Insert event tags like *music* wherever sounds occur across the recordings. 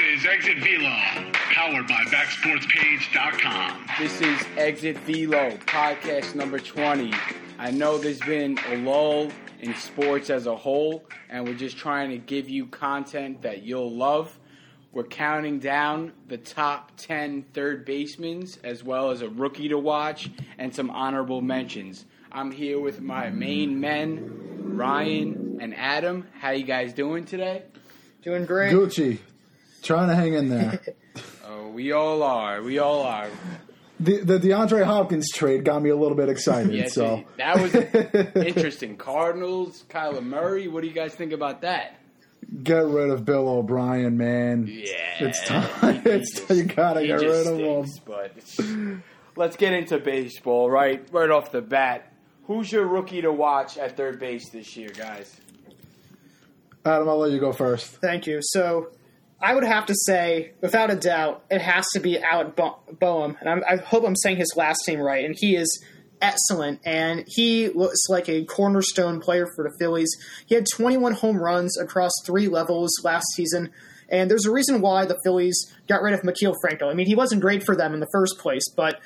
is Exit Velo, powered by BackSportsPage.com. This is Exit Velo, podcast number 20. I know there's been a lull in sports as a whole, and we're just trying to give you content that you'll love. We're counting down the top 10 third basemen, as well as a rookie to watch and some honorable mentions. I'm here with my main men, Ryan and Adam. How you guys doing today? Doing great. Gucci, trying to hang in there. *laughs* Oh, we all are. We all are. the the DeAndre Hopkins trade got me a little bit excited. Yeah, so dude, that was *laughs* interesting. Cardinals, Kyler Murray. What do you guys think about that? get rid of Bill O'Brien, man. Yeah, It's time. he *laughs* It's just- you gotta get just rid of him. But let's get into baseball. Right, right off the bat. Who's your rookie to watch at third base this year, guys? Adam, I'll let you go first. Thank you. So, I would have to say, without a doubt, it has to be Alec Bo- Bohm, and I'm, I hope I'm saying his last name right. And he is excellent, and he looks like a cornerstone player for the Phillies. He had 21 home runs across three levels last season. And there's a reason why the Phillies got rid of Maikel Franco. I mean, he wasn't great for them in the first place, but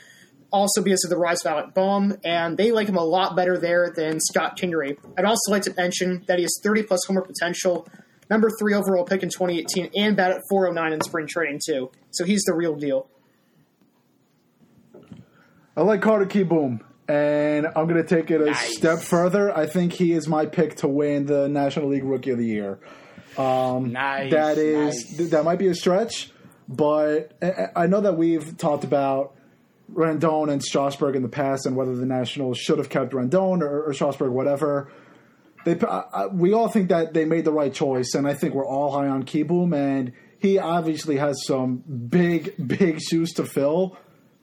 also because of the rise of Alec Bohm, and they like him a lot better there than Scott Kingery. I'd also like to mention that he has 30 plus homer potential, number three overall pick in 2018, and bat at 409 in spring training too. So he's the real deal. I like Carter Kieboom, and I'm going to take it a Nice. step further. I think he is my pick to win the National League Rookie of the Year. Um, nice. That is nice. th- that might be a stretch, but I- I know that we've talked about Rendon and Strasburg in the past, and whether the Nationals should have kept Rendon or, or Strasburg, whatever. They, we all think that they made the right choice, and I think we're all high on Kieboom, and he obviously has some big, *laughs* big shoes to fill,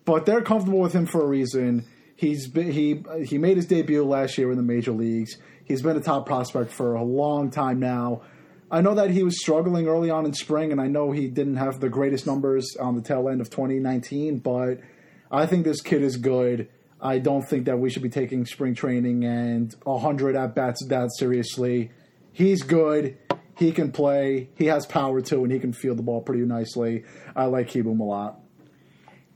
but they're comfortable with him for a reason. He's been, he he made his debut last year in the major leagues. He's been a top prospect for a long time now. I know that he was struggling early on in spring, and I know he didn't have the greatest numbers on the tail end of 2019, but I think this kid is good. I don't think that we should be taking spring training and 100 at bats that seriously. He's good. He can play. He has power too, and he can field the ball pretty nicely. I like Kieboom a lot.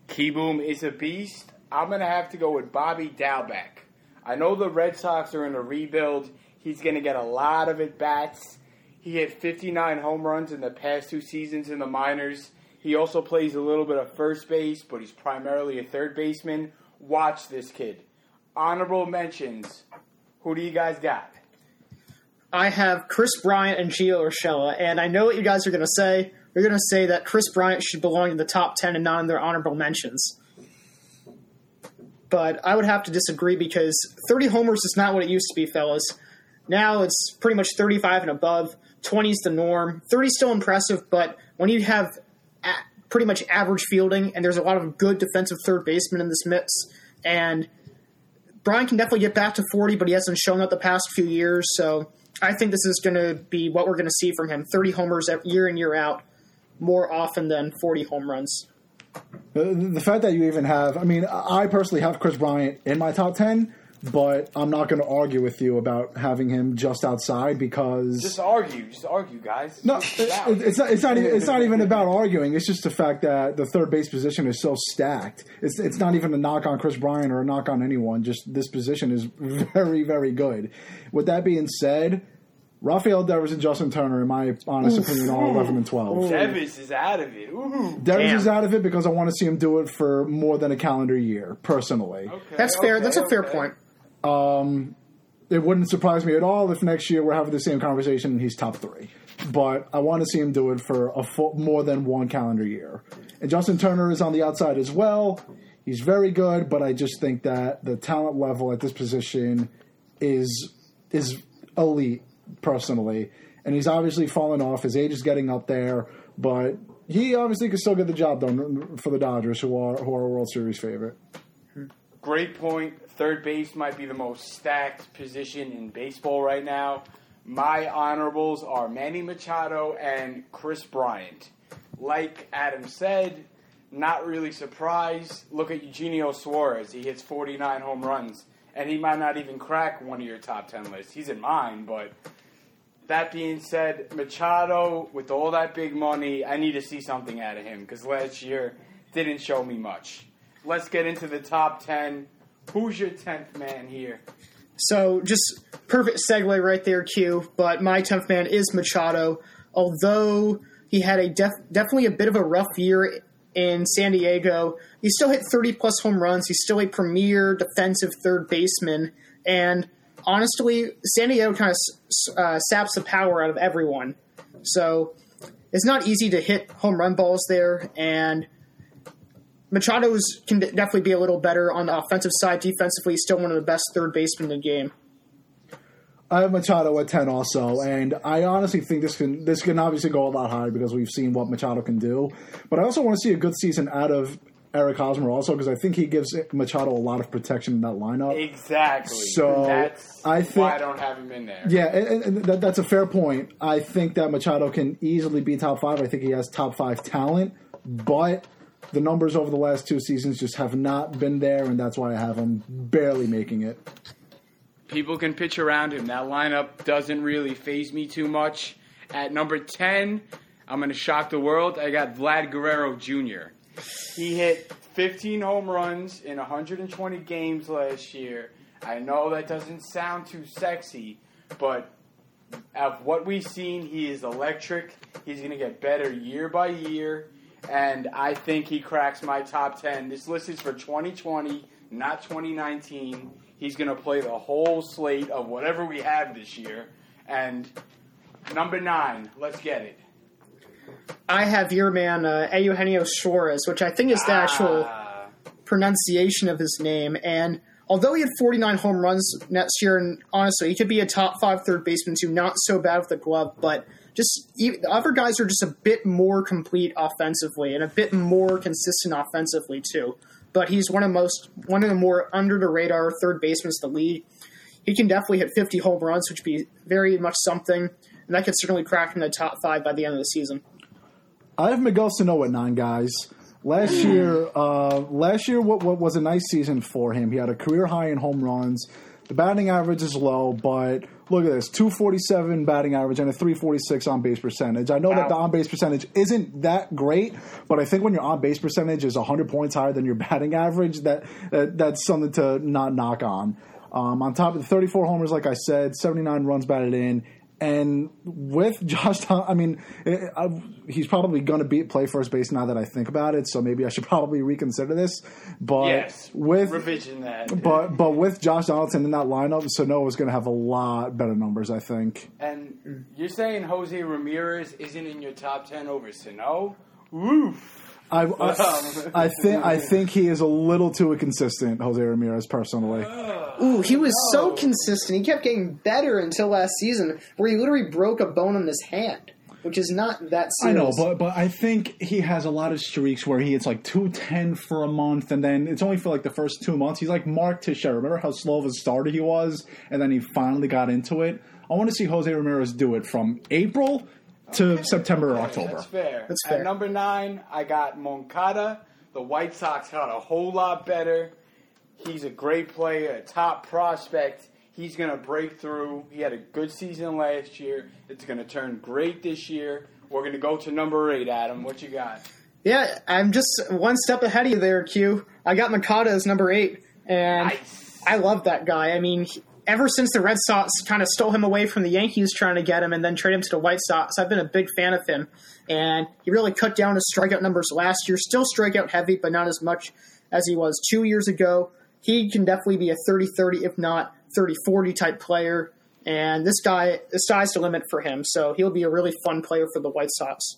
Kieboom is a beast. I'm going to have to go with Bobby Dalbec. I know the Red Sox are in a rebuild. He's going to get a lot of at bats. He hit 59 home runs in the past two seasons in the minors. He also plays a little bit of first base, but he's primarily a third baseman. Watch this kid. Honorable mentions. Who do you guys got? I have Kris Bryant and Gio Urshela, and I know what you guys are going to say. You're going to say that Kris Bryant should belong in the top 10 and not in their honorable mentions. But I would have to disagree because 30 homers is not what it used to be, fellas. Now it's pretty much 35 and above. 20 is the norm. 30 is still impressive, but when you have pretty much average fielding and there's a lot of good defensive third basemen in this mix, and Brian can definitely get back to 40, but he hasn't shown up the past few years. So I think this is going to be what we're going to see from him 30 homers year in, year out, more often than 40 home runs. The, fact that you even have, I mean, I personally have Kris Bryant in my top 10, but I'm not going to argue with you about having him just outside because. Just argue. Just argue, guys. No, Just it's not. It's not even. It's not even about arguing. It's just the fact that the third base position is so stacked. It's. It's not even a knock on Kris Bryant or a knock on anyone. Just this position is *laughs* very, very good. With that being said, Rafael Devers and Justin Turner, in my honest opinion, are eleven and twelve. Davis is out of it. Ooh. Devers Damn. is out of it because I want to see him do it for more than a calendar year. Personally, Okay, That's fair. okay, That's a fair okay. point. Um, it wouldn't surprise me at all if next year we're having the same conversation and he's top three. But I want to see him do it for a full, more than one calendar year. And Justin Turner is on the outside as well. He's very good, but I just think that the talent level at this position is is elite personally. And he's obviously fallen off. His age is getting up there, but he obviously could still get the job done for the Dodgers, who are who are a World Series favorite. Great point. Third base might be the most stacked position in baseball right now. My honorables are Manny Machado and Kris Bryant. Like Adam said, not really surprised. Look at Eugenio Suarez. He hits 49 home runs, and he might not even crack one of your top 10 lists. He's in mine, but that being said, Machado, with all that big money, I need to see something out of him because last year didn't show me much. Let's get into the top 10. Who's your 10th man here? So just perfect segue right there, Q. But my 10th man is Machado. Although he had a def- definitely a bit of a rough year in San Diego, he still hit 30 plus home runs. He's still a premier defensive third baseman. And honestly, San Diego kind of uh, saps the power out of everyone. So it's not easy to hit home run balls there. And Machado's can definitely be a little better on the offensive side. Defensively, he's still one of the best third basemen in the game. I have Machado at ten also, and I honestly think this can this can obviously go a lot higher because we've seen what Machado can do. But I also want to see a good season out of Eric Hosmer also because I think he gives Machado a lot of protection in that lineup. Exactly. So, that's I why think- I don't have him in there. Yeah, and, and that, that's a fair point. I think that Machado can easily be top five. I think he has top five talent, but the numbers over the last two seasons just have not been there, and that's why I have him barely making it. People can pitch around him. That lineup doesn't really phase me too much. At number 10, I'm going to shock the world. I got Vlad Guerrero Jr. He hit 15 home runs in 120 games last year. I know that doesn't sound too sexy, but of what we've seen, he is electric. He's going to get better year by year, and I think he cracks my top 10. This list is for 2020, not 2019. He's going to play the whole slate of whatever we have this year. And number nine, let's get it. I have your man uh, Eugenio Suarez, which I think is the actual Ah, pronunciation of his name. And although he had 49 home runs next year, and honestly, he could be a top five third baseman too. Not so bad with the glove, but just the other guys are just a bit more complete offensively and a bit more consistent offensively too. But he's one of most one of the more under the radar third basemen in the league. He can definitely hit 50 home runs, which would be very much something, and that could certainly crack him in the top five by the end of the season. I have Miguel Sano at nine guys. Last year, uh, last year, what, what was a nice season for him. He had a career high in home runs. The batting average is low, but look at this: two forty seven batting average and a three forty six on base percentage. I know that the on base percentage isn't that great, but I think when your on base percentage is hundred points higher than your *laughs* batting average, that, that that's something to not knock on. Um, on top of the thirty four homers, like I said, seventy nine runs batted in. And with *laughs* Josh, Thom- I mean, eh, I, he's probably going to be play first base now that I think about it. So maybe I should *laughs* probably reconsider this. But yes, with revision that. but but with Josh Donaldson in that lineup, Sano is going to have a lot better numbers. I think. And you're saying Jose Ramirez isn't in your top 10 over Sano? Oof. I, *laughs* I, I think I think he is a little too inconsistent, Jose Ramirez, personally. Ah. Ooh, he was so oh. consistent. He kept getting better until last season, where he literally broke a bone in his hand, which is not that I know, but but I think he has a lot of streaks where he hits like two ten for a month, and then it's only for like the first two months. He's like Mark Teixeira. Remember how slow of a starter he was, and then he finally got into it. I want to see Jose Ramirez do it from April to September or October. That's fair. That's fair. At number nine, I got Moncada. The White Sox got a whole lot better. He's a great player, a top prospect. He's going to break through. He had a good season last year. It's going to turn great this year. We're going to go to number eight, Adam. What you got? Yeah, I'm just one step ahead of you there, Q. I got Moncada as number eight, and Nice. I love that guy. I mean, he- ever since the Red Sox kind of stole him away from the Yankees trying to get him and then trade him to the White Sox, I've been a big fan of him. And he really cut down his strikeout numbers last year. Still strikeout heavy, but not as much as he was two years ago. He can definitely be a 30 30, if not 30 40 type player. And this guy, the sky's the limit for him. So he'll be a really fun player for the White Sox.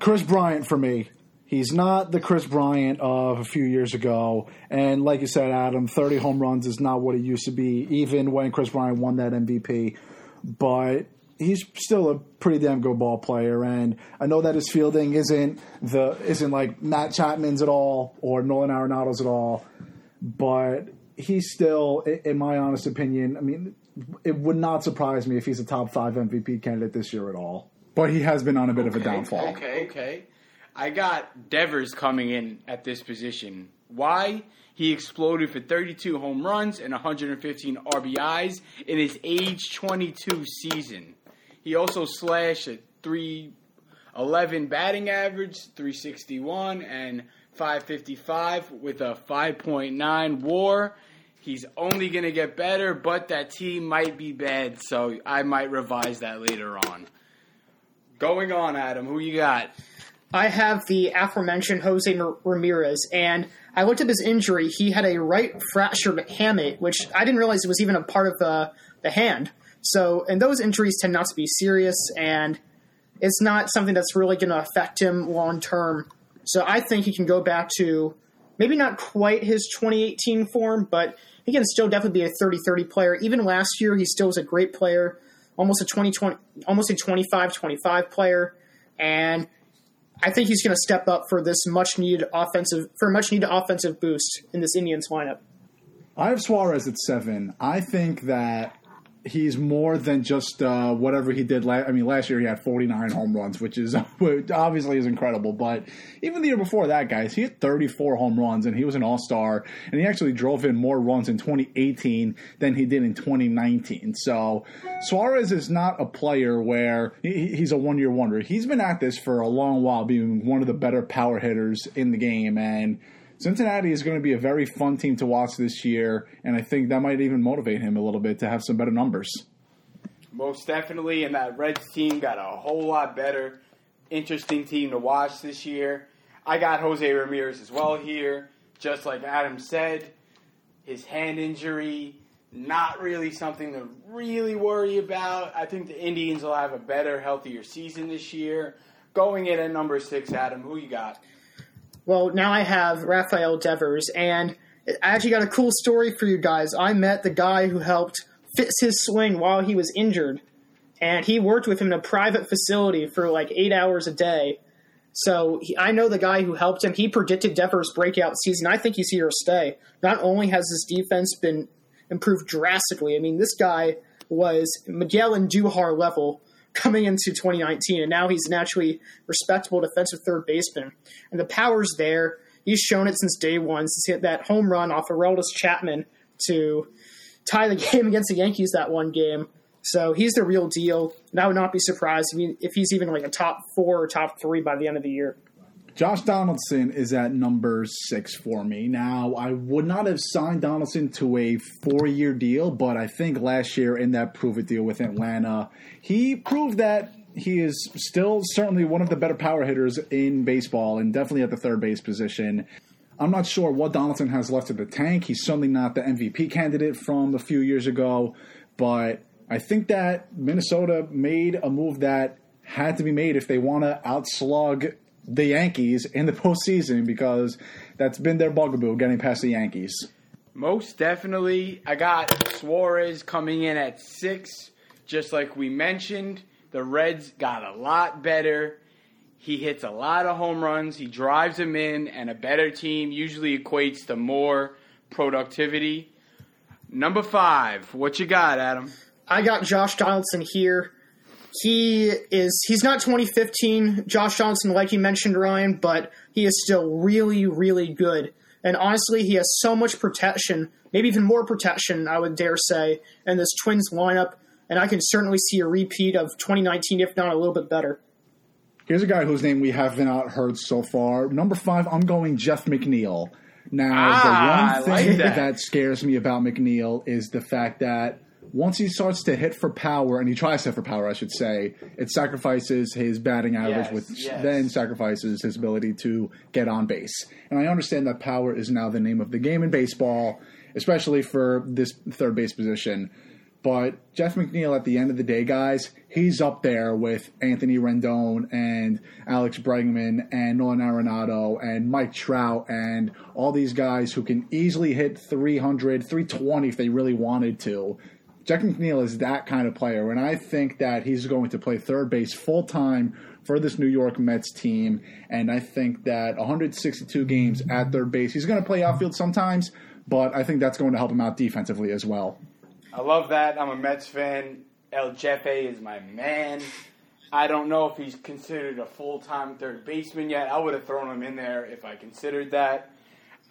Kris Bryant for me. He's not the Kris Bryant of a few years ago. And like you said, Adam, 30 home runs is not what it used to be, even when Kris Bryant won that MVP. But he's still a pretty damn good ball player. And I know that his fielding isn't the isn't like Matt Chapman's at all or Nolan Arenado's at all. But he's still, in my honest opinion, I mean, it would not surprise me if he's a top five MVP candidate this year at all. But he has been on a bit of a downfall. Okay, okay. I got Devers coming in at this position. Why? He exploded for 32 home runs and 115 RBIs in his age 22 season. He also slashed a 311 batting average, 361, and 555 with a 5.9 war. He's only going to get better, but that team might be bad, so I might revise that later on. Going on, Adam, who you got? I have the aforementioned Jose Ramirez, and I looked up his injury. He had a right fractured hamate, which I didn't realize was even a part of the, the hand. So, and those injuries tend not to be serious, and it's not something that's really going to affect him long term. So, I think he can go back to maybe not quite his 2018 form, but he can still definitely be a 30 30 player. Even last year, he still was a great player, almost a 20, 20 almost a 25 25 player. And I think he's going to step up for this much needed offensive for much needed offensive boost in this Indians lineup. I have Suarez at seven. I think that he's more than just uh, whatever he did. last. I mean, last year he had 49 home runs, which is *laughs* which obviously is incredible. But even the year before that, guys, he had 34 home runs and he was an All Star, and he actually drove in more runs in 2018 than he did in 2019. So Suarez is not a player where he, he's a one year wonder. He's been at this for a long while, being one of the better power hitters in the game, and Cincinnati is going to be a very fun team to watch this year, and I think that might even motivate him a little bit to have some better numbers. Most definitely, and that Reds team got a whole lot better. Interesting team to watch this year. I got Jose Ramirez as well here. Just like Adam said, his hand injury, not really something to really worry about. I think the Indians will have a better, healthier season this year. Going in at number six, Adam, who you got? Well, now I have Rafael Devers, and I actually got a cool story for you guys. I met the guy who helped fix his swing while he was injured, and he worked with him in a private facility for like eight hours a day. So he, I know the guy who helped him. He predicted Devers' breakout season. I think he's here to stay. Not only has his defense been improved drastically, I mean, this guy was Miguel Andujar level coming into 2019, and now he's an actually respectable defensive third baseman. And the power's there. He's shown it since day one. Since he hit that home run off Aroldis Chapman to tie the *laughs* game against the Yankees that one game. So he's the real deal. And I would not be surprised if he's even like a top four or top three by the end of the year. Josh Donaldson is at number six for me. Now, I would not have signed Donaldson to a four year deal, but I think last year in that prove it deal with Atlanta, he proved that he is still certainly one of the better power hitters in baseball and definitely at the third base position. I'm not sure what Donaldson has left in the tank. He's certainly not the MVP candidate from a few years ago, but I think that Minnesota made a move that had to be made if they want to outslug the Yankees in the *laughs* postseason because that's been their bugaboo getting past the Yankees. Most definitely. I got Suarez coming in at six, just like we mentioned. The Reds got a lot better. He hits a lot of home runs. He drives them in, and a better team usually equates to more productivity. Number five, what you got, Adam? I got Josh Donaldson here he is he's not 2015 Josh Johnson like you mentioned Ryan, but he is still really really good. And honestly, he has so much protection, maybe even more protection, I would dare say, in this Twins lineup. And I can certainly see a repeat of 2019, if not a little bit better. Here's a guy whose name we have not heard so far. Number five, I'm going Jeff McNeil. Now, ah, the one thing like that. that scares me about McNeil is the fact that once he starts to hit for power, and he tries to hit for power, I should say, it sacrifices his batting average, Yes, which yes. then sacrifices his ability to get on base. And I understand that power is now the name of the game in baseball, especially for this third base position. But Jeff McNeil, at the end of the day, guys, he's up there with Anthony Rendon and Alex Bregman and Nolan Arenado and Mike Trout and all these guys who can easily hit 300, 320 if they really wanted to. Jack McNeil is that kind of player, and I think that he's going to play third base full time for this New York Mets team. And I think that 162 games at third base, he's going to play outfield sometimes, but I think that's going to help him out defensively as well. I love that. I'm a Mets fan. El Jefe is my man. I don't know if he's considered a full time third baseman yet. I would have thrown him in there if I considered that.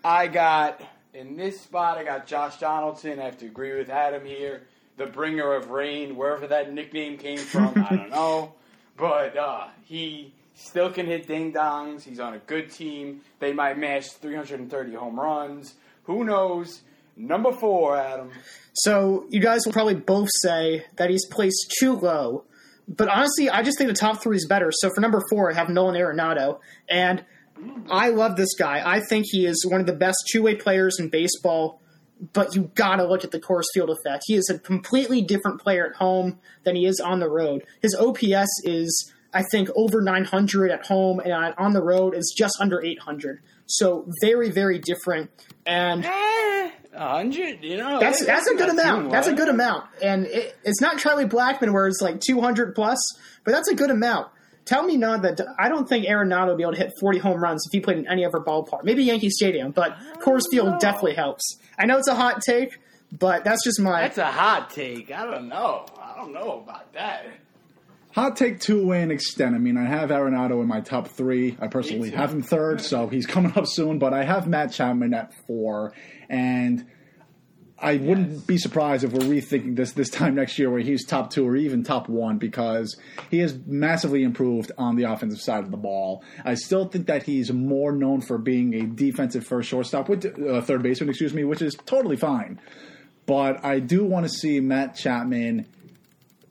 I got, in this spot, I got Josh Donaldson. I have to agree with Adam here. The bringer of rain, wherever that nickname came from, I don't know. *laughs* But uh, he still can hit ding dongs. He's on a good team. They might match 330 home runs. Who knows? Number four, Adam. So you guys will probably both say that he's placed too low. But honestly, I just think the top three is better. So for number four, I have Nolan Arenado. And I love this guy. I think he is one of the best two way players in baseball. But you gotta look at the Coors Field effect. He is a completely different player at home than he is on the road. His OPS is, I think, over 900 at home, and on the road is just under 800. So very, very different. And Eh, hundred, you know. that's that's a good not too amount. That's a good amount, and it, it's not Charlie Blackmon where it's like 200 plus, but that's a good amount. Tell me not that I don't think Arenado would be able to hit 40 home runs if he played in any other ballpark. Maybe Yankee Stadium, but Coors Field definitely helps. I know it's a hot take, but that's just my. That's a hot take. I don't know. I don't know about that. Hot take two way and extent. I mean, I have Arenado in my top three. I personally have him third, so he's coming up soon. But I have Matt Chapman at four, and I wouldn't be surprised if we're rethinking this this time next year, where he's top two or even top one, because he has massively improved on the offensive side of the ball. I still think that he's more known for being a defensive first shortstop, with uh, third baseman, excuse me, which is totally fine. But I do want to see Matt Chapman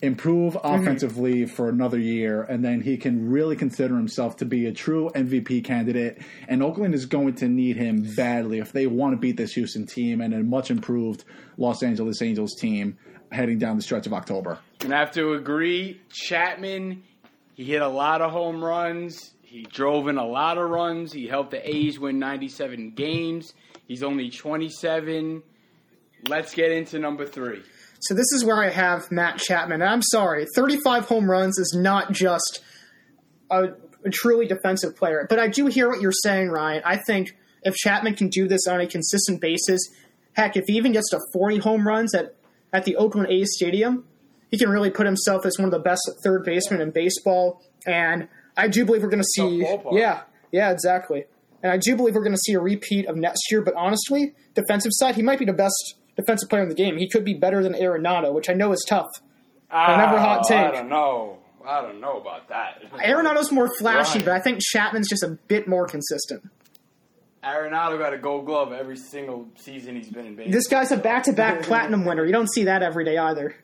improve Mm-hmm. offensively for another year, and then he can really consider himself to be a true MVP candidate. And Oakland is going to need him badly if they want to beat this Houston team and a much improved Los Angeles Angels team heading down the stretch of October. Gonna have to agree. Chapman, he hit a lot of home runs. He drove in a lot of runs. He helped the A's win 97 games. He's only 27. Let's get into number three. So this is where I have Matt Chapman. And I'm sorry, 35 home runs is not just a, a truly defensive player. But I do hear what you're saying, Ryan. I think if Chapman can do this on a consistent basis, heck, if he even gets to 40 home runs at, at the Oakland A's stadium, he can really put himself as one of the best third basemen in baseball. And I do believe we're going to see. Yeah, yeah, exactly. And I do believe we're going to see a repeat of next year. But honestly, defensive side, he might be the best defensive player in the game. He could be better than Arenado, which I know is tough. Ah, Another hot Oh, take. I don't know. I don't know about that. Arenado's more flashy, Right. but I think Chapman's just a bit more consistent. Arenado got a Gold Glove every single season he's been in baseball. This guy's a back-to-back *laughs* platinum winner. You don't see that every day either.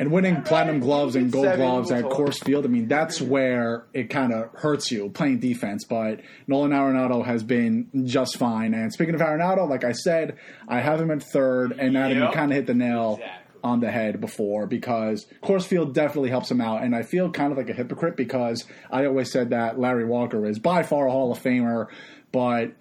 And winning platinum gloves and gold Seven gloves at. Coors Field, I mean, that's where it kind of hurts you playing defense. But Nolan Arenado has been just fine. And speaking of Arenado, like I said, I have him at third, and Adam, Yep. kind of hit the nail Exactly. on the head before because Coors Field definitely helps him out. And I feel kind of like a hypocrite because I always said that Larry Walker is by far a Hall of Famer, but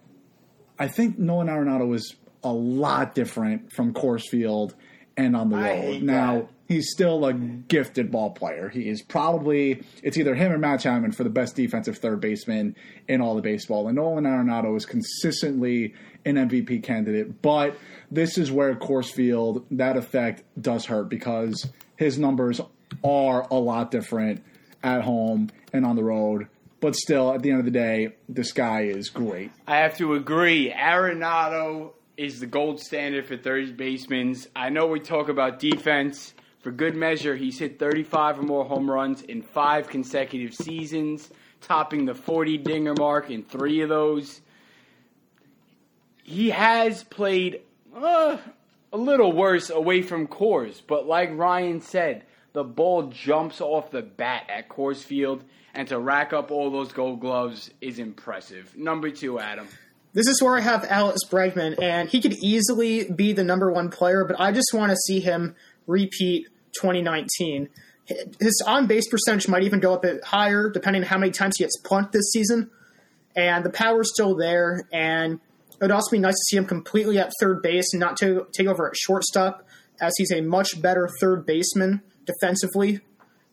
I think Nolan Arenado is a lot different from Coors Field and on the road. Now, that. He's still a gifted ball player. He is probably it's either him or Matt Chapman for the best defensive third baseman in all the baseball. And Nolan Arenado is consistently an MVP candidate, but this is where Coors Field that effect does hurt because his numbers are a lot different at home and on the road. But still, at the end of the day, this guy is great. I have to agree. Arenado is the gold standard for third basemen. I know we talk about defense. For good measure, he's hit 35 or more home runs in five consecutive seasons, topping the 40 dinger mark in three of those. He has played uh, a little worse away from Coors, but like Ryan said, the ball jumps off the bat at Coors Field, and to rack up all those gold gloves is impressive. Number two, Adam. This is where I have Alex Bregman, and he could easily be the number one player, but I just want to see him repeat 2019. His on base percentage might even go up a bit higher, depending on how many times he gets punked this season. And the power's still there, and it would also be nice to see him completely at third base and not to take over at shortstop, as he's a much better third baseman defensively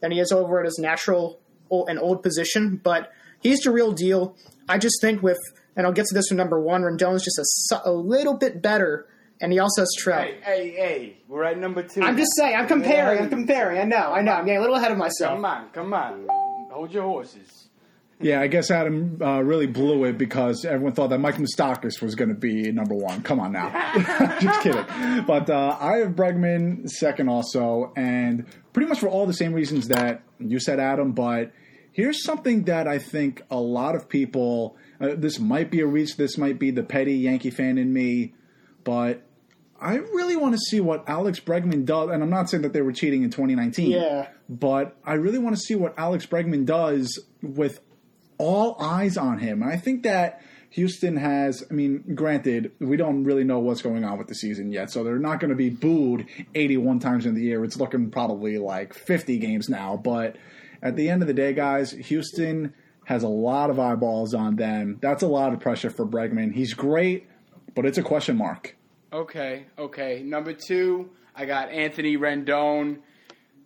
than he is over at his natural and old position. But he's the real deal. I just think with, and I'll get to this with number one, Rendon's just a, a little bit better, and he also has Trout. Hey, hey, hey, we're at number two. I'm just saying, I'm comparing, I'm comparing. I know, I know. I'm getting a little ahead of myself. Come on, come on. Hold your horses. Yeah, I guess Adam uh, really blew it because everyone thought that Mike Moustakas was going to be number one. Come on now. *laughs* *laughs* Just kidding. But uh, I have Bregman second also, and pretty much for all the same reasons that you said, Adam. But here's something that I think a lot of people, uh, this might be a reach, this might be the petty Yankee fan in me, but I really want to see what Alex Bregman does. And I'm not saying that they were cheating in 2019. Yeah. But I really want to see what Alex Bregman does with all eyes on him. And I think that Houston has, I mean, granted, we don't really know what's going on with the season yet. So they're not going to be booed 81 times in the year. It's looking probably like 50 games now. But at the end of the day, guys, Houston has a lot of eyeballs on them. That's a lot of pressure for Bregman. He's great, but it's a question mark. Okay, okay. Number two, I got Anthony Rendon.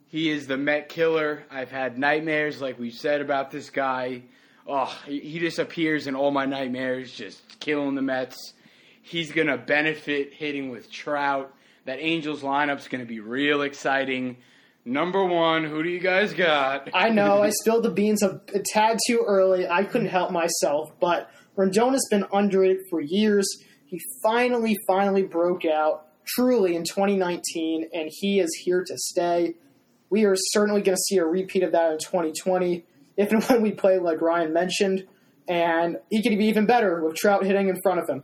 He is the Met killer. I've had nightmares, like we said, about this guy. Oh, he just appears in all my nightmares, just killing the Mets. He's to benefit hitting with Trout. That Angels lineup's to be real exciting. Number one, who do you guys got? I know I spilled the beans a, a tad too early. I couldn't help myself, but Rendon has been underrated for years. He finally, finally broke out truly in 2019, and he is here to stay. We are certainly going to see a repeat of that in 2020, if and *laughs* when we play like Ryan mentioned. And he could be even better with Trout hitting in front of him.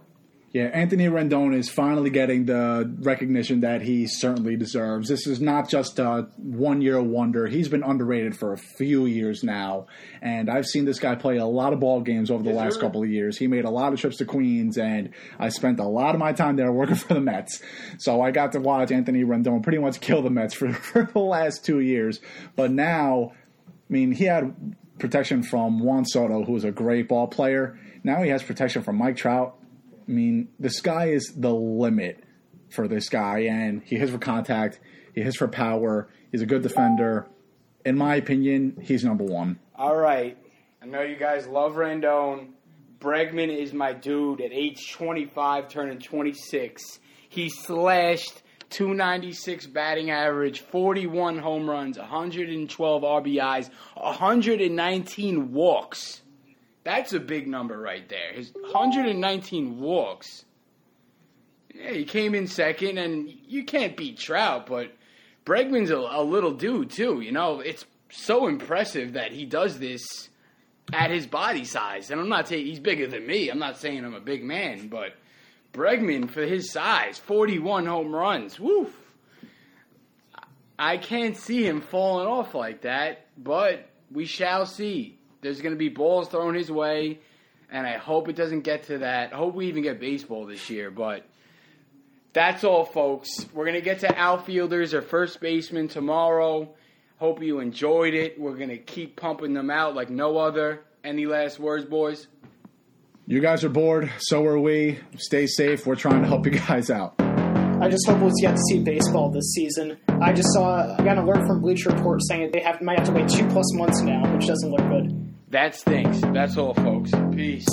Yeah, Anthony Rendon is finally getting the recognition that he certainly deserves. This is not just a one year wonder. He's been underrated for a few years now. And I've seen this guy play a lot of ball games over the Yes, last sir. couple of years. He made a lot of trips to Queens, and I spent a lot of my time there working *laughs* for the Mets. So I got to watch Anthony Rendon pretty much kill the Mets *laughs* for, for the last two years. But now, I mean, he had protection from Juan Soto, who was a great ball player. Now he has protection from Mike Trout. I mean, the sky is the limit for this guy, and he hits for contact, he hits for power, he's a good defender. In my opinion, he's number one. All right. I know you guys love Rendon. Bregman is my dude at age 25, turning 26. He slashed 296 batting average, 41 home runs, 112 RBIs, 119 walks. That's a big number right there. His 119 walks. Yeah, he came in second, and you can't beat Trout, but Bregman's a, a little dude too. You know, it's so impressive that he does this at his body size. And I'm not saying he's bigger than me. I'm not saying I'm a big man, but Bregman for his size, 41 home runs. Woof. I can't see him falling off like that, but we shall see. There's going to be balls thrown his way, and I hope it doesn't get to that. I hope we even get baseball this year, but that's all, folks. We're going to get to outfielders or first baseman tomorrow. Hope you enjoyed it. We're going to keep pumping them out like no other. Any last words, boys? You guys are bored, so are we. Stay safe. We're trying to help you guys out. I just hope we'll get to see baseball this season. I just saw I got an alert from Bleacher Report saying they have might have to wait two plus months now, which doesn't look good. That stinks. That's all, folks. Peace.